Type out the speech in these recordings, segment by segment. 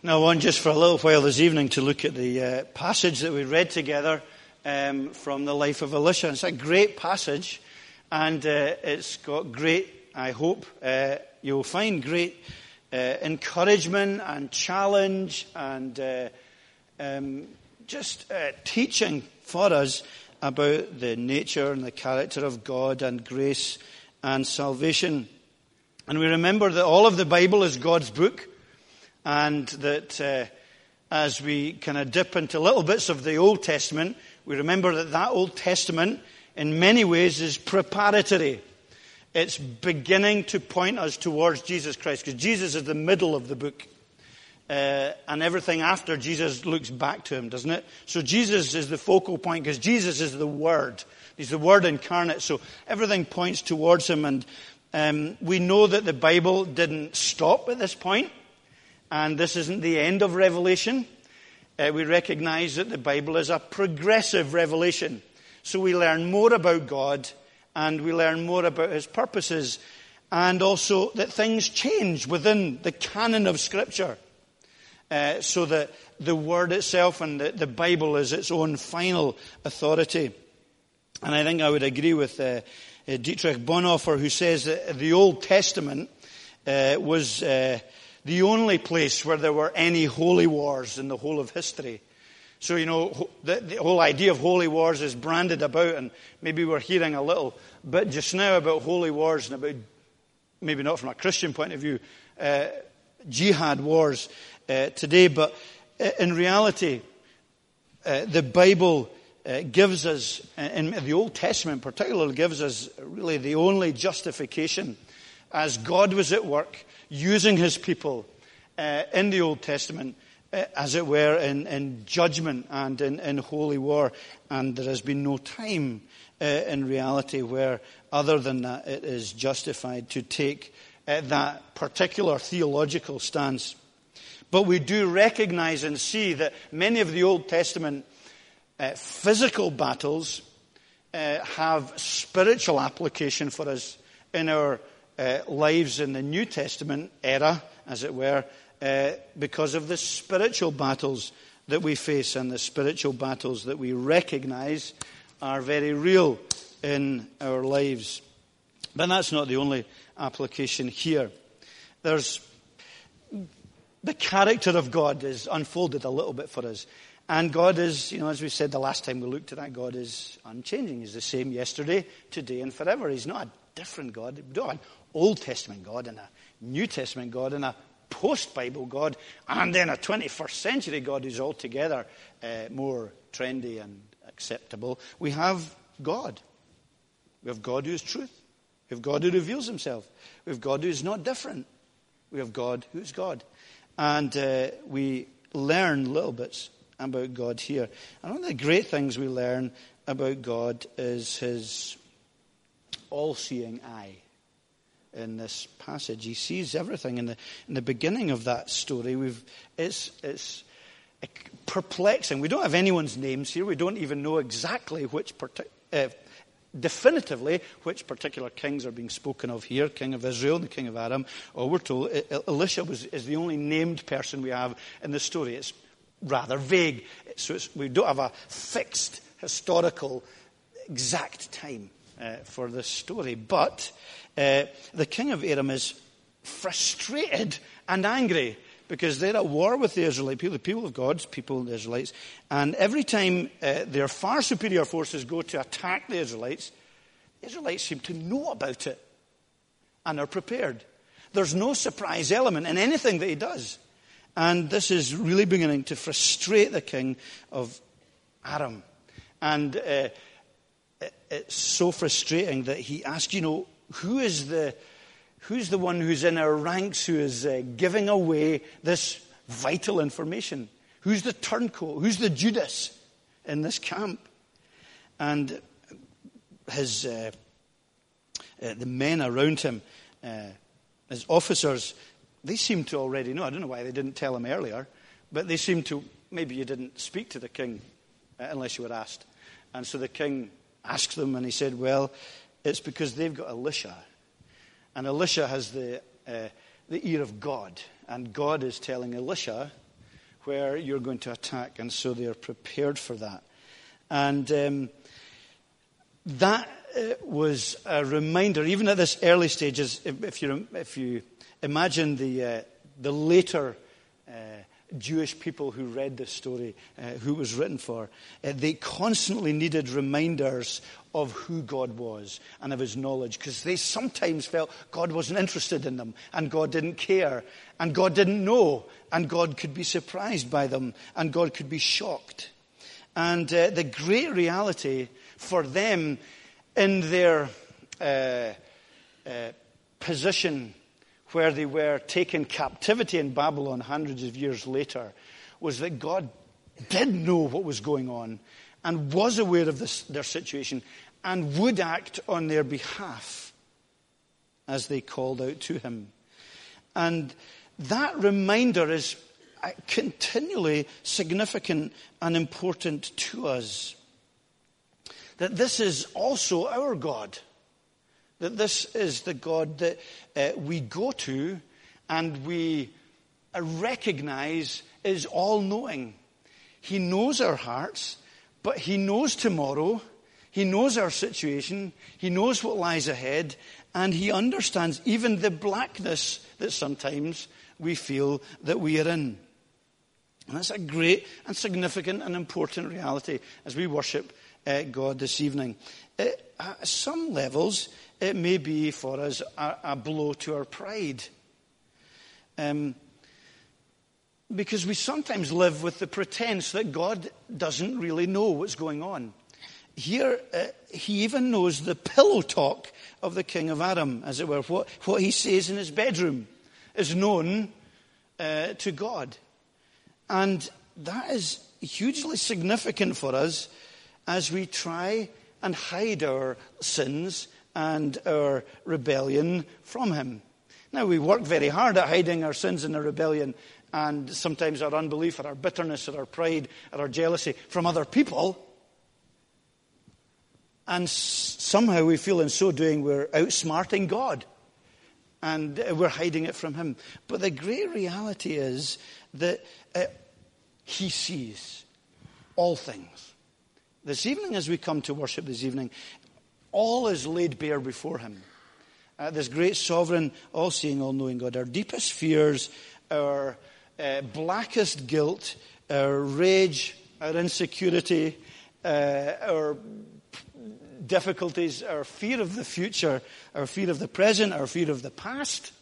Now, want just for a little while this evening to look at the uh, passage that we read together um, from the life of Elisha. It's a great passage, and uh, it's got great, I hope, uh, you'll find great uh, encouragement and challenge and uh, um, just uh, teaching for us about the nature and the character of God and grace and salvation. And we remember that all of the Bible is God's book and that uh, as we kind of dip into little bits of the Old Testament, we remember that that Old Testament, in many ways, is preparatory. It's beginning to point us towards Jesus Christ, because Jesus is the middle of the book. Uh, and everything after Jesus looks back to him, doesn't it? So Jesus is the focal point because Jesus is the Word. He's the Word incarnate. So everything points towards him. And um, we know that the Bible didn't stop at this point. And this isn't the end of Revelation. Uh, we recognize that the Bible is a progressive revelation. So we learn more about God and we learn more about His purposes and also that things change within the canon of Scripture. Uh, so that the Word itself and the, the, Bible is its own final authority. And I think I would agree with uh, Dietrich Bonhoeffer, who says that the Old Testament uh, was uh, the only place where there were any holy wars in the whole of history. So, you know, the, the, whole idea of holy wars is branded about, and maybe we're hearing a little bit just now about holy wars and about, maybe not from a Christian point of view, uh, jihad wars uh, today, but uh, in reality, uh, the Bible uh, gives us, in the Old Testament particularly, gives us really the only justification as God was at work using his people uh, in the Old Testament, uh, as it were, in, in judgment and in, in, holy war. And there has been no time uh, in reality where, other than that, it is justified to take uh, that particular theological stance. But we do recognize and see that many of the Old Testament uh, physical battles uh, have spiritual application for us in our uh, lives in the New Testament era, as it were, uh, because of the spiritual battles that we face and the spiritual battles that we recognize are very real in our lives. But that's not the only application here. There's the character of God is unfolded a little bit for us. And God is, you know, as we said the last time we looked at that, God is unchanging. He's the same yesterday, today, and forever. He's not a different God. We don't Old Testament God and a New Testament God and a post Bible God, and then a 21st century God who's altogether uh, more trendy and acceptable. We have God. We have God who is truth. We have God who reveals himself. We have God who is not different. We have God who is God. And uh, we learn little bits about God here. And one of the great things we learn about God is his all seeing eye in this passage. He sees everything. In the, in the beginning of that story, we've, it's, it's perplexing. We don't have anyone's names here. We don't even know exactly which, uh, definitively, which particular kings are being spoken of here King of Israel and the King of Aram. Or we're told Elisha was, is the only named person we have in the story. It's rather vague. So we don't have a fixed historical exact time uh, for this story. But uh, the king of Aram is frustrated and angry because they're at war with the Israelite people, the people of God's people, the Israelites. And every time uh, their far superior forces go to attack the Israelites, the Israelites seem to know about it and are prepared. There's no surprise element in anything that he does. And this is really beginning to frustrate the king of Aram. And uh, it's so frustrating that he asks, you know, who is the, who's the one who's in our ranks who is uh, giving away this vital information? Who's the turncoat? Who's the Judas in this camp? And his, uh, uh, the men around him, uh, his officers, they seem to already know. I don't know why they didn't tell him earlier, but they seem to, maybe you didn't speak to the king uh, unless you were asked. And so the king asked them, and he said, Well, it's because they've got Elisha. And Elisha has the, uh, the ear of God. And God is telling Elisha where you're going to attack, and so they are prepared for that. And um, that uh, was a reminder, even at this early stages, if, if you, if you imagine the, uh, the later uh, Jewish people who read this story, uh, who it was written for, uh, they constantly needed reminders of who God was and of his knowledge because they sometimes felt God wasn't interested in them and God didn't care and God didn't know and God could be surprised by them and God could be shocked. And uh, the great reality for them in their uh, uh, position where they were taken captivity in Babylon hundreds of years later was that God did know what was going on and was aware of this, their situation and would act on their behalf as they called out to him. And that reminder is uh, continually significant and important to us. That this is also our God. That this is the God that uh, we go to and we uh, recognize is all knowing. He knows our hearts, but He knows tomorrow. He knows our situation. He knows what lies ahead. And He understands even the blackness that sometimes we feel that we are in. And that's a great and significant and important reality as we worship uh, God this evening. At some levels, it may be for us a, a blow to our pride. Um, because we sometimes live with the pretense that God doesn't really know what's going on. Here, uh, he even knows the pillow talk of the king of Aram, as it were. What, what he says in his bedroom is known uh, to God. And that is hugely significant for us as we try and hide our sins and our rebellion from Him. Now, we work very hard at hiding our sins and our rebellion and sometimes our unbelief, or our bitterness, or our pride, or our jealousy from other people. And somehow we feel in so doing we're outsmarting God and we're hiding it from Him. But the great reality is that uh, He sees all things. This evening, as we come to worship this evening, all is laid bare before Him. Uh, this great sovereign, all seeing, all knowing God. Our deepest fears, our uh, blackest guilt, our rage, our insecurity, uh, our difficulties, our fear of the future, our fear of the present, our fear of the past,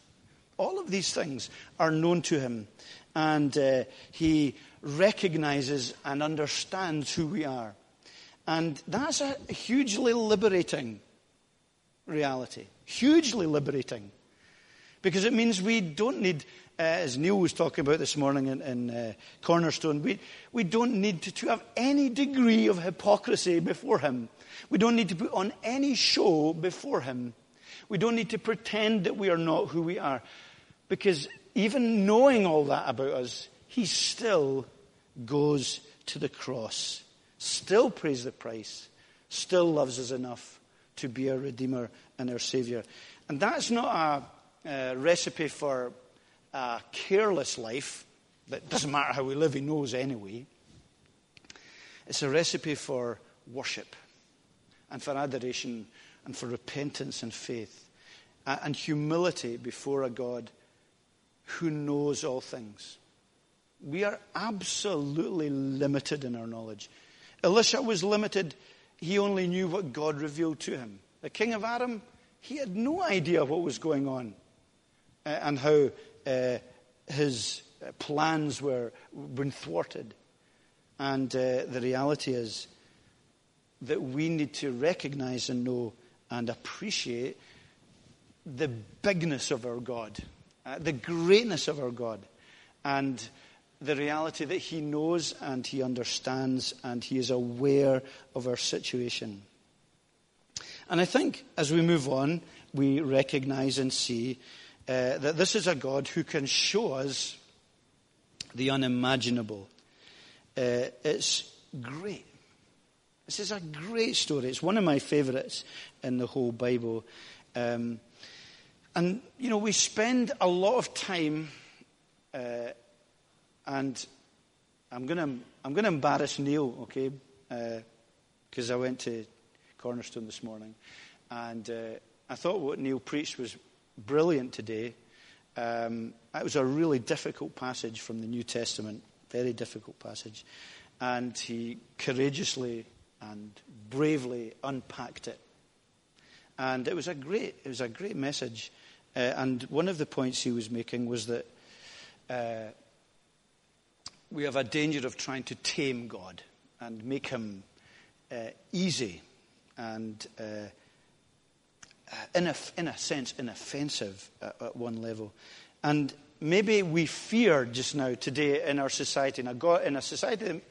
all of these things are known to him. And uh, he recognizes and understands who we are. And that's a hugely liberating reality. Hugely liberating. Because it means we don't need, uh, as Neil was talking about this morning in, in uh, Cornerstone, we, we don't need to, to have any degree of hypocrisy before Him. We don't need to put on any show before Him. We don't need to pretend that we are not who we are. Because even knowing all that about us, He still goes to the cross, still pays the price, still loves us enough to be our Redeemer and our Savior. And that's not a, a recipe for a careless life that doesn't matter how we live, He knows anyway. It's a recipe for worship and for adoration and for repentance and faith and humility before a God who knows all things. We are absolutely limited in our knowledge. Elisha was limited. He only knew what God revealed to him. The king of Aram, he had no idea what was going on uh, and how uh, his plans were been thwarted. And uh, the reality is that we need to recognize and know and appreciate the bigness of our God, uh, the greatness of our God, and the reality that He knows and He understands and He is aware of our situation. And I think as we move on, we recognize and see uh, that this is a God who can show us the unimaginable. Uh, it's great. This is a great story. It's one of my favorites in the whole Bible. Um, and, you know, we spend a lot of time uh, and I'm going to I'm going to embarrass Neil, okay? Because uh, I went to Cornerstone this morning, and uh, I thought what Neil preached was brilliant today. Um, it was a really difficult passage from the New Testament, very difficult passage, and he courageously and bravely unpacked it. And it was a great, it was a great message. Uh, and one of the points he was making was that uh, we have a danger of trying to tame God and make him uh, easy and, uh, in, a, in a sense, inoffensive at, at, one level. And maybe we fear just now, today, in our society, in a, God, in a society that,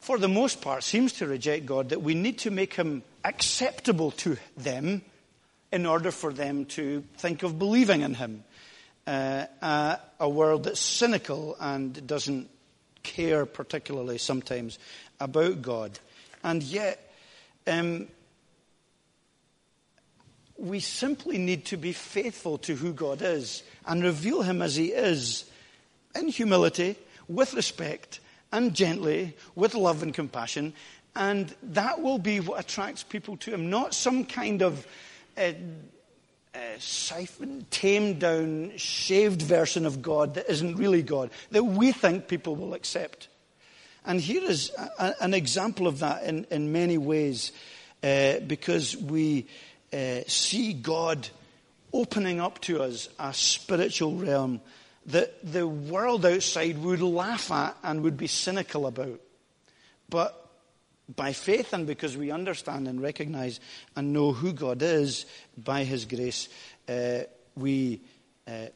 for the most part, seems to reject God, that we need to make him acceptable to them in order for them to think of believing in him. Uh, a world that's cynical and doesn't care particularly sometimes about God. And yet, um, we simply need to be faithful to who God is and reveal Him as He is in humility, with respect, and gently, with love and compassion. And that will be what attracts people to Him, not some kind of uh, siphoned, tamed down, shaved version of God that isn't really God, that we think people will accept. And here is a, an example of that in, in many ways, uh, because we uh, see God opening up to us a spiritual realm that the world outside would laugh at and would be cynical about. But by faith and because we understand and recognize and know who God is by His grace, uh, we uh,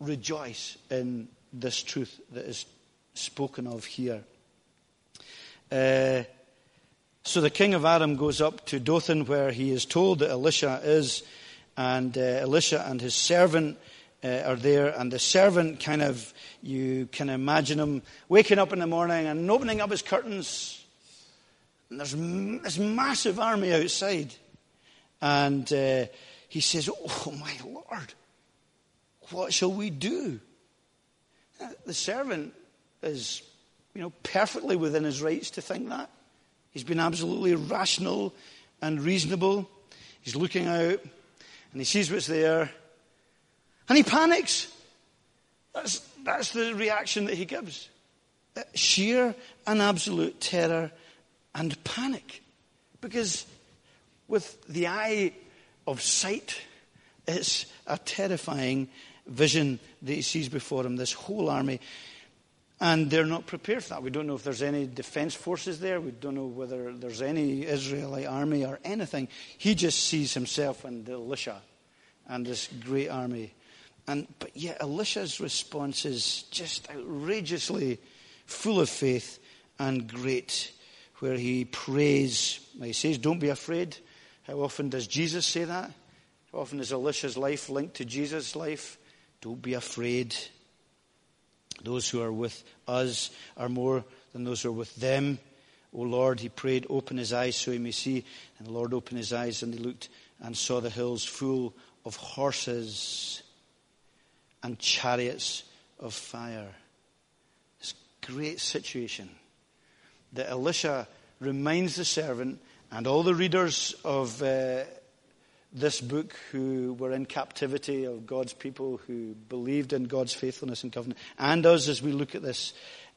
rejoice in this truth that is spoken of here. Uh, so the king of Aram goes up to Dothan where he is told that Elisha is, and uh, Elisha and his servant uh, are there, and the servant kind of, you can imagine him waking up in the morning and opening up his curtains, and there's this massive army outside. And uh, he says, Oh, my Lord, what shall we do? Uh, the servant is, you know, perfectly within his rights to think that. He's been absolutely rational and reasonable. He's looking out and he sees what's there and he panics. That's, that's the reaction that he gives. Uh, sheer and absolute terror and panic. Because with the eye of sight, it's a terrifying vision that he sees before him this whole army. And they're not prepared for that. We don't know if there's any defense forces there. We don't know whether there's any Israelite army or anything. He just sees himself and Elisha and this great army. And, but yet, Elisha's response is just outrageously full of faith and great, where he prays. He says, Don't be afraid. How often does Jesus say that? How often is Elisha's life linked to Jesus' life? Don't be afraid. Those who are with us are more than those who are with them. O Lord, he prayed, open his eyes so he may see. And the Lord opened his eyes and he looked and saw the hills full of horses and chariots of fire. This great situation that Elisha reminds the servant and all the readers of uh, this book who were in captivity of God's people who believed in God's faithfulness and covenant, and us as we look at this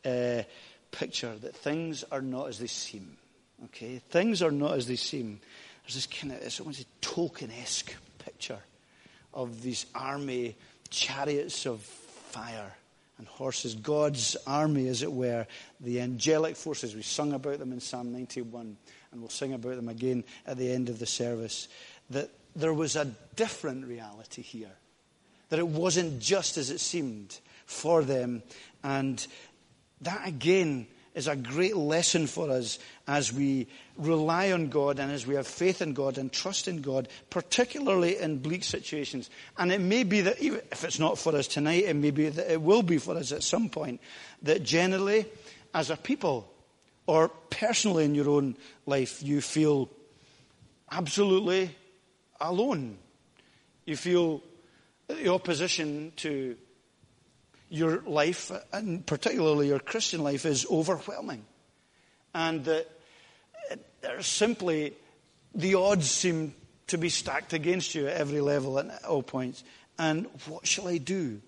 uh, picture that things are not as they seem. Okay, things are not as they seem. There's this kind of it's almost a Tolkien-esque picture of these army chariots of fire and horses, God's army, as it were, the angelic forces. We sung about them in Psalm 91, and we'll sing about them again at the end of the service. That there was a different reality here. That it wasn't just as it seemed for them. And that again is a great lesson for us as we rely on God and as we have faith in God and trust in God, particularly in bleak situations. And it may be that even if it's not for us tonight, it may be that it will be for us at some point, that generally, as a people, or personally in your own life, you feel absolutely alone. You feel the opposition to your life, and particularly your Christian life, is overwhelming. And that there's simply the odds seem to be stacked against you at every level and at all points. And what shall I do?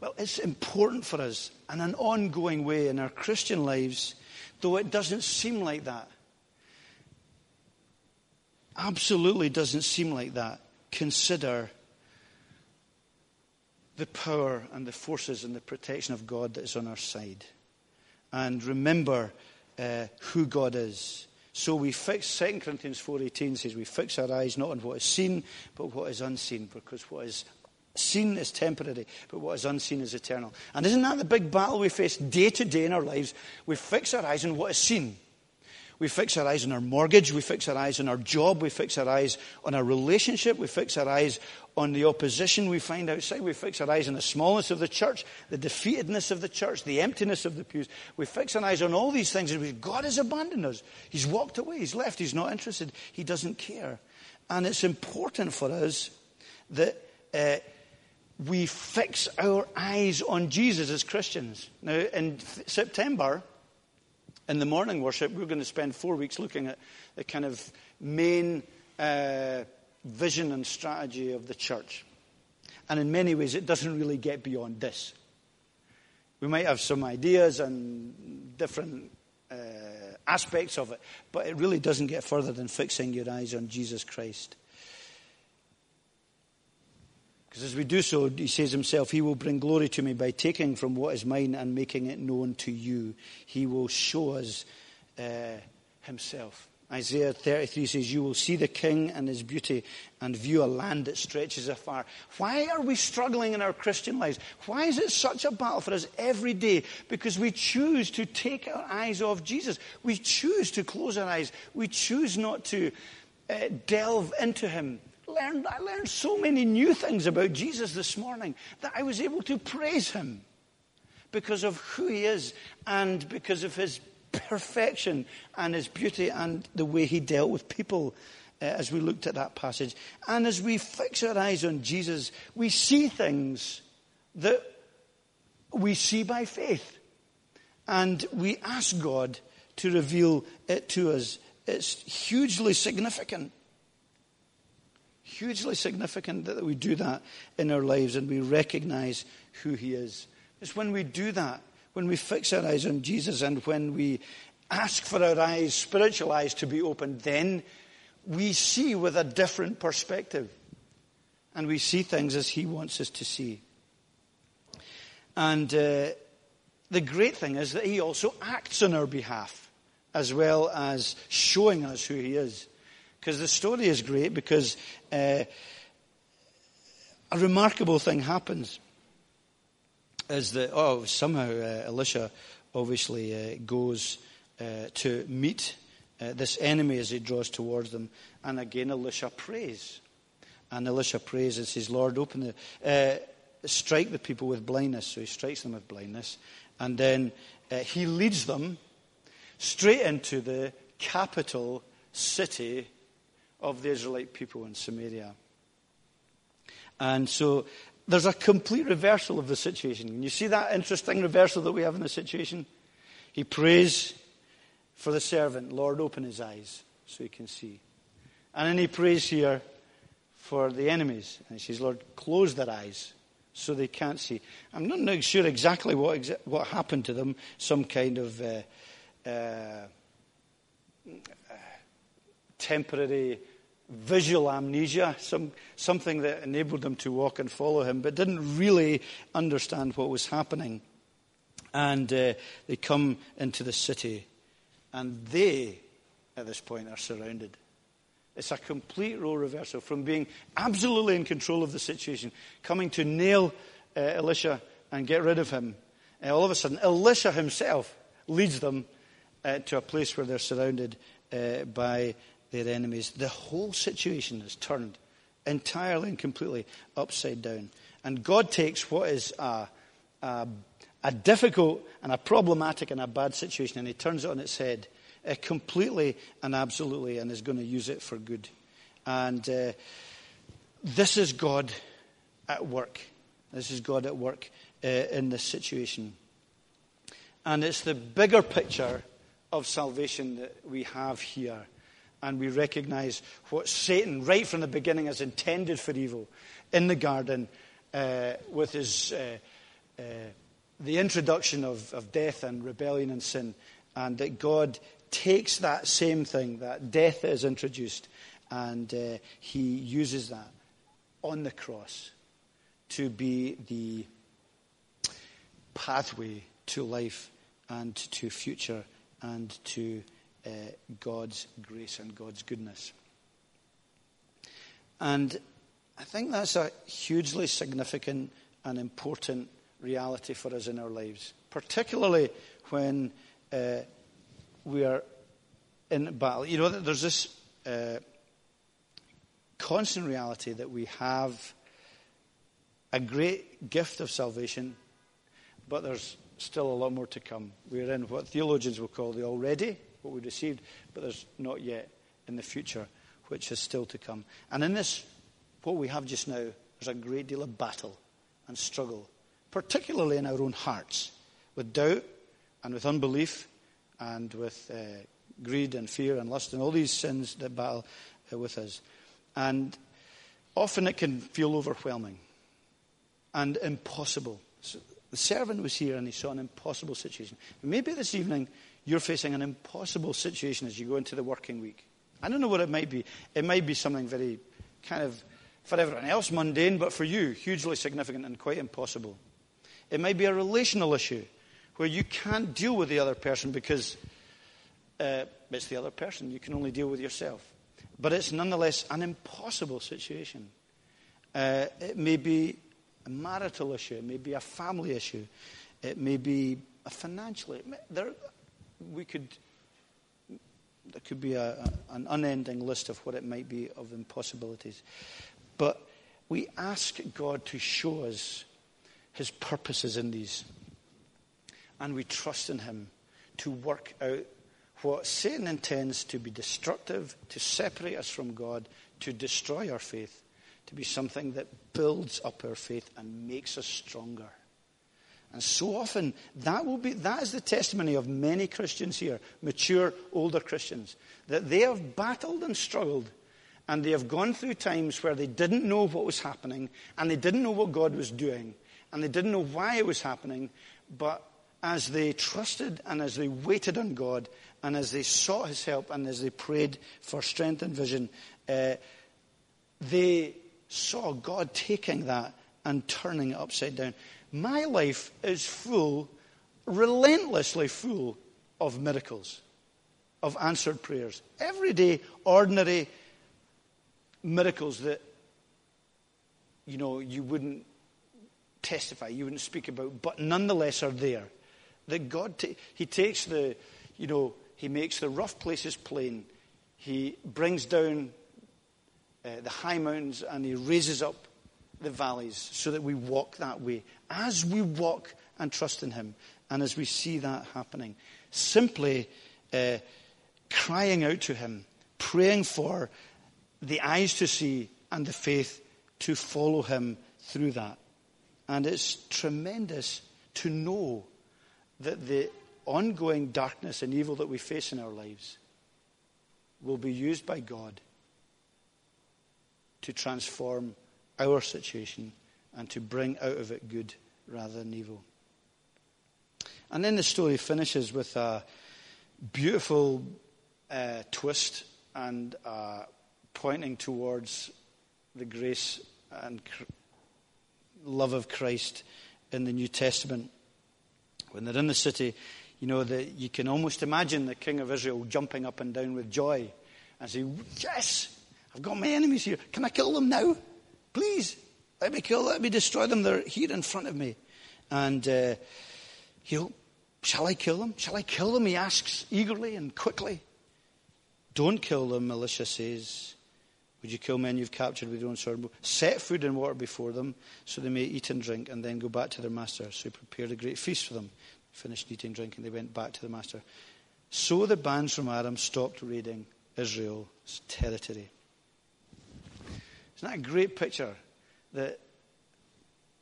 Well, it's important for us in an ongoing way in our Christian lives, though it doesn't seem like that. Absolutely doesn't seem like that. Consider the power and the forces and the protection of God that is on our side. And remember uh, who God is. So we fix, 2 Corinthians 4.18 says we fix our eyes not on what is seen, but what is unseen, because what is seen is temporary, but what is unseen is eternal. And isn't that the big battle we face day to day in our lives? We fix our eyes on what is seen. We fix our eyes on our mortgage. We fix our eyes on our job. We fix our eyes on our relationship. We fix our eyes on the opposition we find outside. We fix our eyes on the smallness of the church, the defeatedness of the church, the emptiness of the pews. We fix our eyes on all these things. And God has abandoned us. He's walked away. He's left. He's not interested. He doesn't care. And it's important for us that uh, we fix our eyes on Jesus as Christians. Now, in September, in the morning worship, we're going to spend four weeks looking at the kind of main uh, vision and strategy of the church. And in many ways, it doesn't really get beyond this. We might have some ideas and different uh, aspects of it, but it really doesn't get further than fixing your eyes on Jesus Christ. Because as we do so, he says himself, He will bring glory to me by taking from what is mine and making it known to you. He will show us uh, Himself. Isaiah 33 says, You will see the king and his beauty and view a land that stretches afar. Why are we struggling in our Christian lives? Why is it such a battle for us every day? Because we choose to take our eyes off Jesus. We choose to close our eyes. We choose not to uh, delve into him learned, I learned so many new things about Jesus this morning that I was able to praise him because of who he is and because of his perfection and his beauty and the way he dealt with people uh, as we looked at that passage. And as we fix our eyes on Jesus, we see things that we see by faith. And we ask God to reveal it to us. It's hugely significant hugely significant that we do that in our lives and we recognize who He is. It's when we do that, when we fix our eyes on Jesus and when we ask for our eyes, spiritual eyes, to be opened, then we see with a different perspective. And we see things as He wants us to see. And uh, the great thing is that He also acts on our behalf, as well as showing us who He is. Because the story is great because uh, a remarkable thing happens. Is that, oh, somehow uh, Elisha obviously uh, goes uh, to meet uh, this enemy as he draws towards them. And again, Elisha prays. And Elisha prays and says, Lord, open the, uh, strike the people with blindness. So he strikes them with blindness. And then he leads them straight into the capital city of the Israelite people in Samaria. And so there's a complete reversal of the situation. You see that interesting reversal that we have in the situation? He prays for the servant, Lord, open his eyes so he can see. And then he prays here for the enemies. And he says, Lord, close their eyes so they can't see. I'm not sure exactly what, exa- what happened to them, some kind of uh, uh, temporary visual amnesia, some, something that enabled them to walk and follow him, but didn't really understand what was happening. And uh, they come into the city, and they, at this point, are surrounded. It's a complete role reversal from being absolutely in control of the situation, coming to nail uh, Elisha and get rid of him. All of a sudden, Elisha himself leads them uh, to a place where they're surrounded uh, by their enemies. The whole situation is turned entirely and completely upside down. And God takes what is a, a, a difficult and a problematic and a bad situation and He turns it on its head uh, completely and absolutely and is going to use it for good. And uh, this is God at work This is God at work uh, in this situation. And it's the bigger picture of salvation that we have here. And we recognize what Satan, right from the beginning, has intended for evil in the garden uh, with his, uh, uh, the introduction of, of death and rebellion and sin. And that God takes that same thing, that death is introduced, and uh, he uses that on the cross to be the pathway to life and to future and to uh, God's grace and God's goodness. And I think that's a hugely significant and important reality for us in our lives, particularly when uh, we are in battle. You know, there's this uh, constant reality that we have a great gift of salvation, but there's still a lot more to come. We're in what theologians will call the already, what we received, but there's not yet in the future, which is still to come. And in this, what we have just now, there's a great deal of battle and struggle, particularly in our own hearts, with doubt and with unbelief and with uh, greed and fear and lust and all these sins that battle uh, with us. And often it can feel overwhelming and impossible. So the servant was here and he saw an impossible situation. Maybe this evening you're facing an impossible situation as you go into the working week. I don't know what it might be. It might be something very kind of, for everyone else, mundane, but for you, hugely significant and quite impossible. It might be a relational issue where you can't deal with the other person because uh, it's the other person. You can only deal with yourself. But it's nonetheless an impossible situation. Uh, it may be a marital issue, it may be a family issue, it may be a financial. There, we could. There could be a, a, an unending list of what it might be of impossibilities. But we ask God to show us His purposes in these. And we trust in Him to work out what Satan intends to be destructive, to separate us from God, to destroy our faith to be something that builds up our faith and makes us stronger. And so often, that, will be, that is the testimony of many Christians here, mature, older Christians, that they have battled and struggled, and they have gone through times where they didn't know what was happening, and they didn't know what God was doing, and they didn't know why it was happening, but as they trusted and as they waited on God, and as they sought His help, and as they prayed for strength and vision, uh, they saw God taking that and turning it upside down. My life is full, relentlessly full of miracles, of answered prayers. Everyday, ordinary miracles that, you know, you wouldn't testify, you wouldn't speak about, but nonetheless are there. That God, ta- He takes the, you know, He makes the rough places plain. He brings down uh, the high mountains and he raises up the valleys so that we walk that way. As we walk and trust in him, and as we see that happening, simply uh, crying out to him, praying for the eyes to see and the faith to follow him through that. And it's tremendous to know that the ongoing darkness and evil that we face in our lives will be used by God to transform our situation and to bring out of it good rather than evil. And then the story finishes with a beautiful uh, twist and uh, pointing towards the grace and cr- love of Christ in the New Testament. When they're in the city, you know, the, you can almost imagine the king of Israel jumping up and down with joy and saying, Yes, I've got my enemies here. Can I kill them now? Please, let me kill, let me destroy them. They're here in front of me. And, uh, you know, shall I kill them? Shall I kill them? He asks eagerly and quickly. Don't kill them, Elisha says. Would you kill men you've captured with your own sword? Set food and water before them so they may eat and drink and then go back to their master. So he prepared a great feast for them. Finished eating and drinking, they went back to the master. So the bands from Aram stopped raiding Israel's territory. Isn't that a great picture? That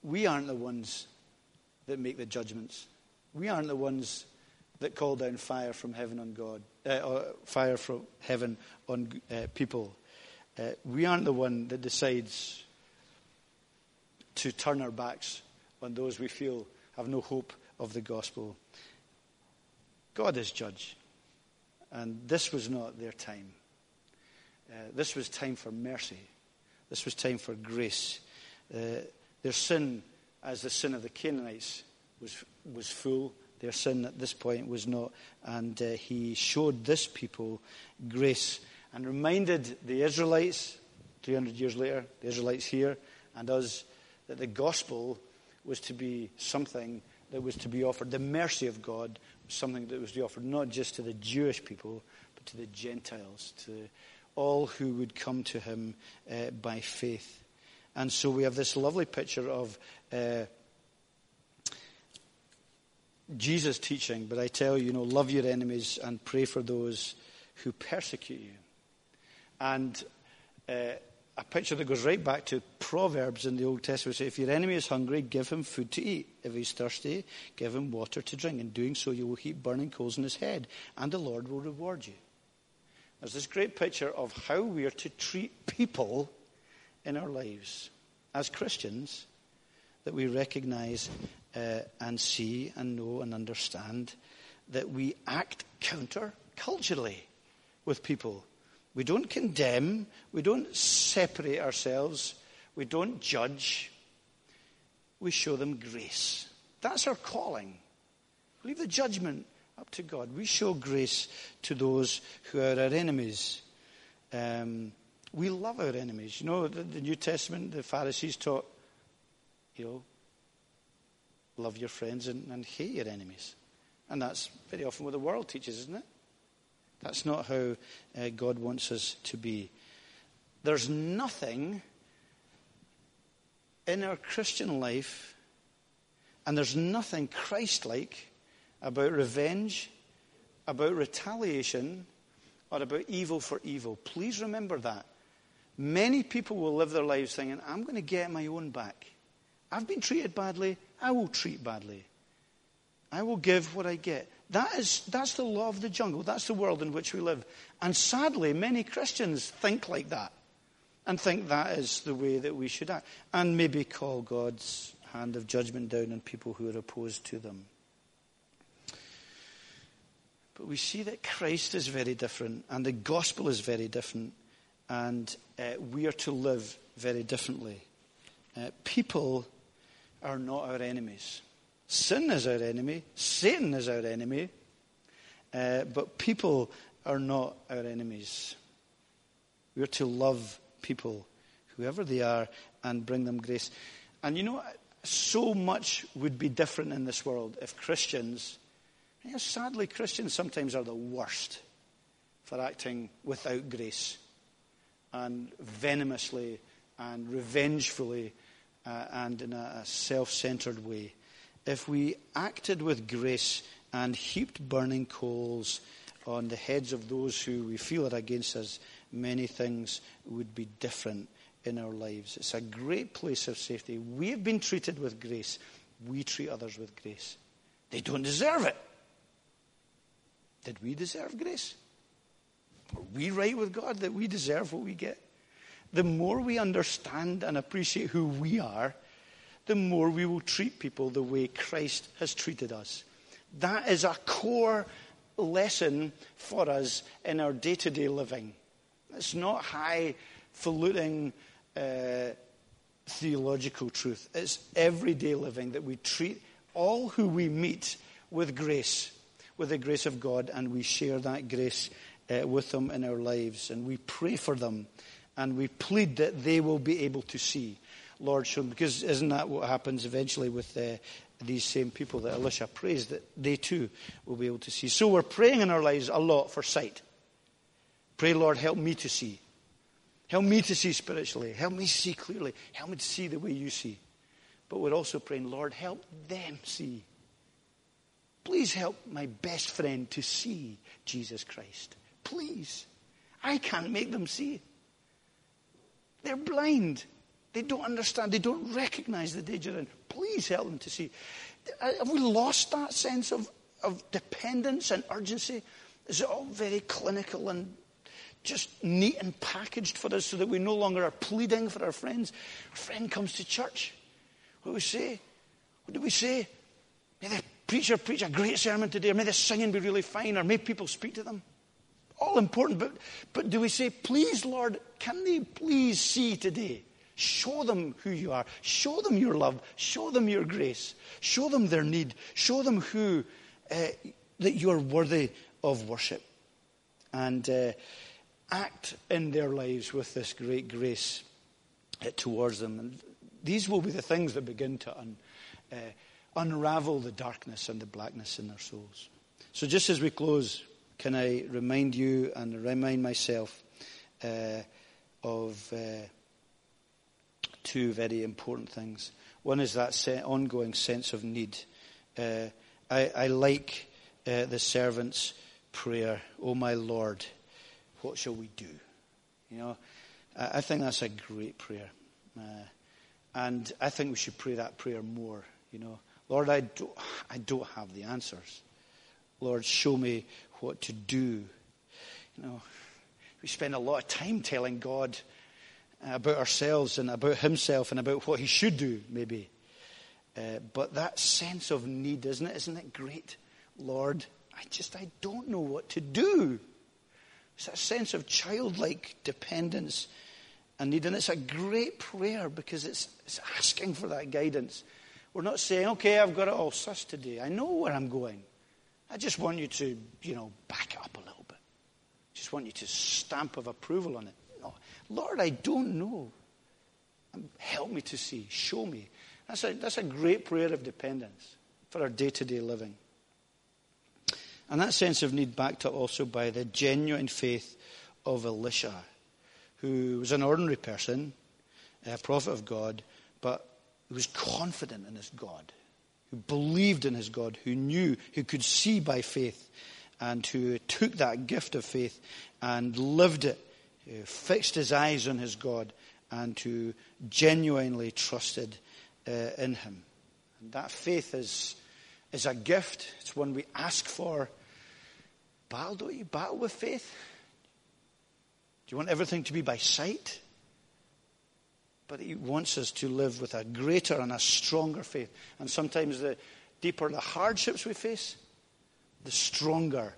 we aren't the ones that make the judgments. We aren't the ones that call down fire from heaven on God, uh, fire from heaven on uh, people. Uh, we aren't the one that decides to turn our backs on those we feel have no hope of the gospel. God is judge. And this was not their time. Uh, this was time for mercy. This was time for grace. Uh, their sin, as the sin of the Canaanites, was, was full. Their sin at this point was not. And uh, he showed this people grace and reminded the Israelites, 300 years later, the Israelites here, and us, that the gospel was to be something that was to be offered. The mercy of God was something that was to be offered not just to the Jewish people, but to the Gentiles, to all who would come to him uh, by faith. And so we have this lovely picture of uh, Jesus teaching, but I tell you, you know, love your enemies and pray for those who persecute you. And uh, a picture that goes right back to Proverbs in the Old Testament. Say, if your enemy is hungry, give him food to eat. If he's thirsty, give him water to drink. In doing so, you will heap burning coals in his head, and the Lord will reward you. There's this great picture of how we are to treat people in our lives as Christians that we recognize uh, and see and know and understand that we act counter culturally with people we don't condemn. We don't separate ourselves. We don't judge. We show them grace. That's our calling. Leave the judgment up to God. We show grace to those who are our enemies. Um, we love our enemies. You know, the, the New Testament, the Pharisees taught, you know, love your friends and, and hate your enemies. And that's very often what the world teaches, isn't it? That's not how uh, God wants us to be. There's nothing in our Christian life, and there's nothing Christ like about revenge, about retaliation, or about evil for evil. Please remember that. Many people will live their lives thinking, I'm going to get my own back. I've been treated badly, I will treat badly. I will give what I get. That is, that's the law of the jungle. That's the world in which we live. And sadly, many Christians think like that and think that is the way that we should act. And maybe call God's hand of judgment down on people who are opposed to them. But we see that Christ is very different and the gospel is very different, and uh, we are to live very differently. Uh, people are not our enemies. Sin is our enemy, Satan is our enemy, uh, but people are not our enemies. We are to love people, whoever they are, and bring them grace. And you know, so much would be different in this world if Christians, know, sadly, Christians sometimes are the worst for acting without grace and venomously and revengefully uh, and in a, a self centered way if we acted with grace and heaped burning coals on the heads of those who we feel are against us, many things would be different in our lives. It's a great place of safety. We have been treated with grace. We treat others with grace. They don't deserve it. Did we deserve grace? Are we right with God that we deserve what we get? The more we understand and appreciate who we are, the more we will treat people the way Christ has treated us. That is a core lesson for us in our day to day living. It's not highfalutin uh, theological truth, it's everyday living that we treat all who we meet with grace, with the grace of God, and we share that grace uh, with them in our lives. And we pray for them, and we plead that they will be able to see Lord, show them. Because isn't that what happens eventually with uh, these same people that Elisha prays, that they too will be able to see? So we're praying in our lives a lot for sight. Pray, Lord, help me to see. Help me to see spiritually. Help me see clearly. Help me to see the way you see. But we're also praying, Lord, help them see. Please help my best friend to see Jesus Christ. Please. I can't make them see. They're blind. They don't understand. They don't recognize the danger. Please help them to see. Uh, have we lost that sense of, of dependence and urgency? Is it all very clinical and just neat and packaged for us so that we no longer are pleading for our friends? Our friend comes to church. What do we say? What do we say? May the preacher preach a great sermon today, or may the singing be really fine, or may people speak to them. All important, but, but do we say, please, Lord, can they please see today Show them who you are. Show them your love. Show them your grace. Show them their need. Show them who uh, that you are worthy of worship. And uh, act in their lives with this great grace uh, towards them. And these will be the things that begin to un, uh, unravel the darkness and the blackness in their souls. So, just as we close, can I remind you and remind myself uh, of uh, two very important things. One is that ongoing sense of need. Uh, I, I, like uh, the servant's prayer, Oh my Lord, what shall we do? You know, I, I think that's a great prayer. Uh, and I think we should pray that prayer more. You know, Lord, I don't, I don't have the answers. Lord, show me what to do. You know, we spend a lot of time telling God about ourselves and about himself and about what he should do, maybe. Uh, but that sense of need, isn't it? Isn't it great? Lord, I just, I don't know what to do. It's that sense of childlike dependence and need. And it's a great prayer because it's, it's asking for that guidance. We're not saying, okay, I've got it all sussed today. I know where I'm going. I just want you to, you know, back it up a little bit. Just want you to stamp of approval on it. Lord, I don't know. Um, Help me to see. Show me. That's a, that's a great prayer of dependence for our day to day living. And that sense of need backed up also by the genuine faith of Elisha, who was an ordinary person, a prophet of God, but who was confident in his God, who believed in his God, who knew, who could see by faith, and who took that gift of faith and lived it who fixed his eyes on his God and who genuinely trusted uh, in him. And that faith is, is a gift. It's one we ask for. Battle, don't you? Battle with faith. Do you want everything to be by sight? But he wants us to live with a greater and a stronger faith. And sometimes the deeper the hardships we face, the stronger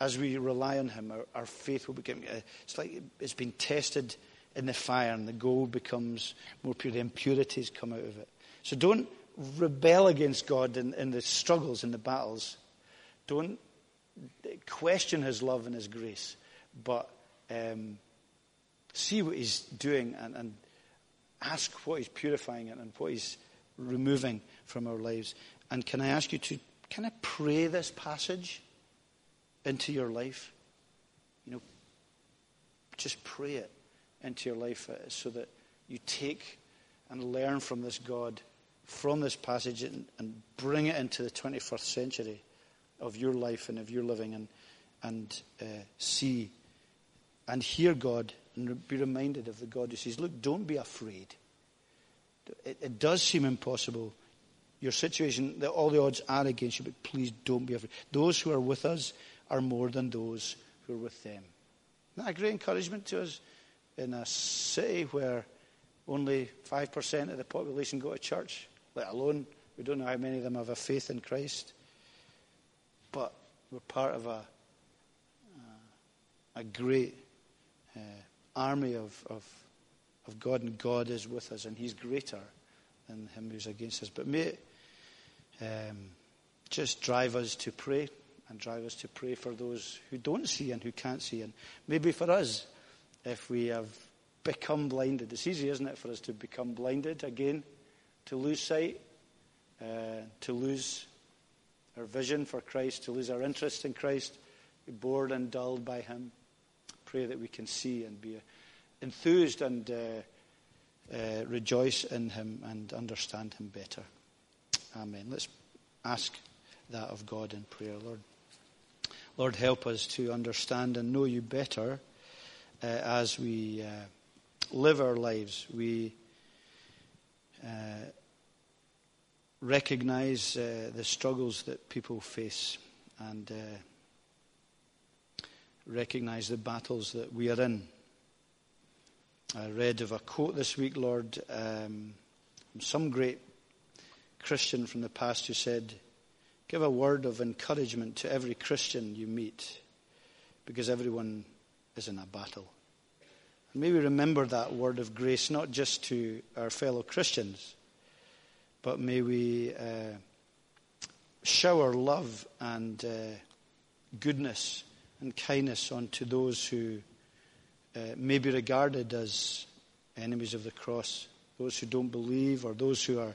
as we rely on Him, our, our faith will become, uh, it's like it's been tested in the fire and the gold becomes more pure. The impurities come out of it. So don't rebel against God in, in the struggles, in the battles. Don't question His love and His grace, but um, see what He's doing and, and ask what He's purifying it and what He's removing from our lives. And can I ask you to, kind of pray this passage? into your life. You know, just pray it into your life uh, so that you take and learn from this God, from this passage, and, and bring it into the 21st century of your life and of your living and, and uh, see and hear God and be reminded of the God who says, Look, don't be afraid. It, it does seem impossible. Your situation, that all the odds are against you, but please don't be afraid. Those who are with us, are more than those who are with them. Isn't that a great encouragement to us in a city where only 5% of the population go to church, let alone we don't know how many of them have a faith in Christ. But we're part of a, uh, a great uh, army of, of, of God, and God is with us, and He's greater than him who's against us. But may it um, just drive us to pray and drive us to pray for those who don't see and who can't see. And maybe for us, if we have become blinded, it's easy, isn't it, for us to become blinded again, to lose sight, uh, to lose our vision for Christ, to lose our interest in Christ, bored and dulled by Him. Pray that we can see and be enthused and uh, uh, rejoice in Him and understand Him better. Amen. Let's ask that of God in prayer, Lord. Lord, help us to understand and know you better uh, as we uh, live our lives. We uh, recognize uh, the struggles that people face and recognize the battles that we are in. I read of a quote this week, Lord, um, from some great Christian from the past who said, Give a word of encouragement to every Christian you meet, because everyone is in a battle. And may we remember that word of grace not just to our fellow Christians, but may we uh, shower love and uh, goodness and kindness onto those who uh, may be regarded as enemies of the cross, those who don't believe, or those who are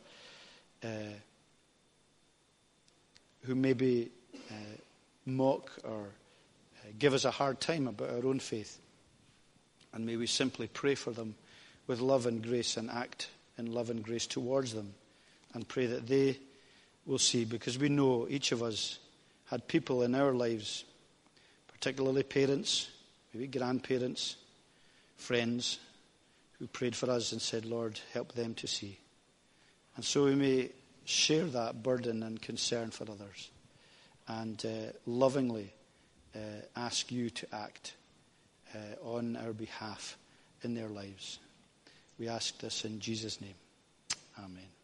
uh, who maybe uh, mock or uh, give us a hard time about our own faith. And may we simply pray for them with love and grace and act in love and grace towards them and pray that they will see, because we know each of us had people in our lives, particularly parents, maybe grandparents, friends, who prayed for us and said, Lord, help them to see. And so we may share that burden and concern for others and uh, lovingly uh, ask you to act uh, on our behalf in their lives. We ask this in Jesus' name. Amen.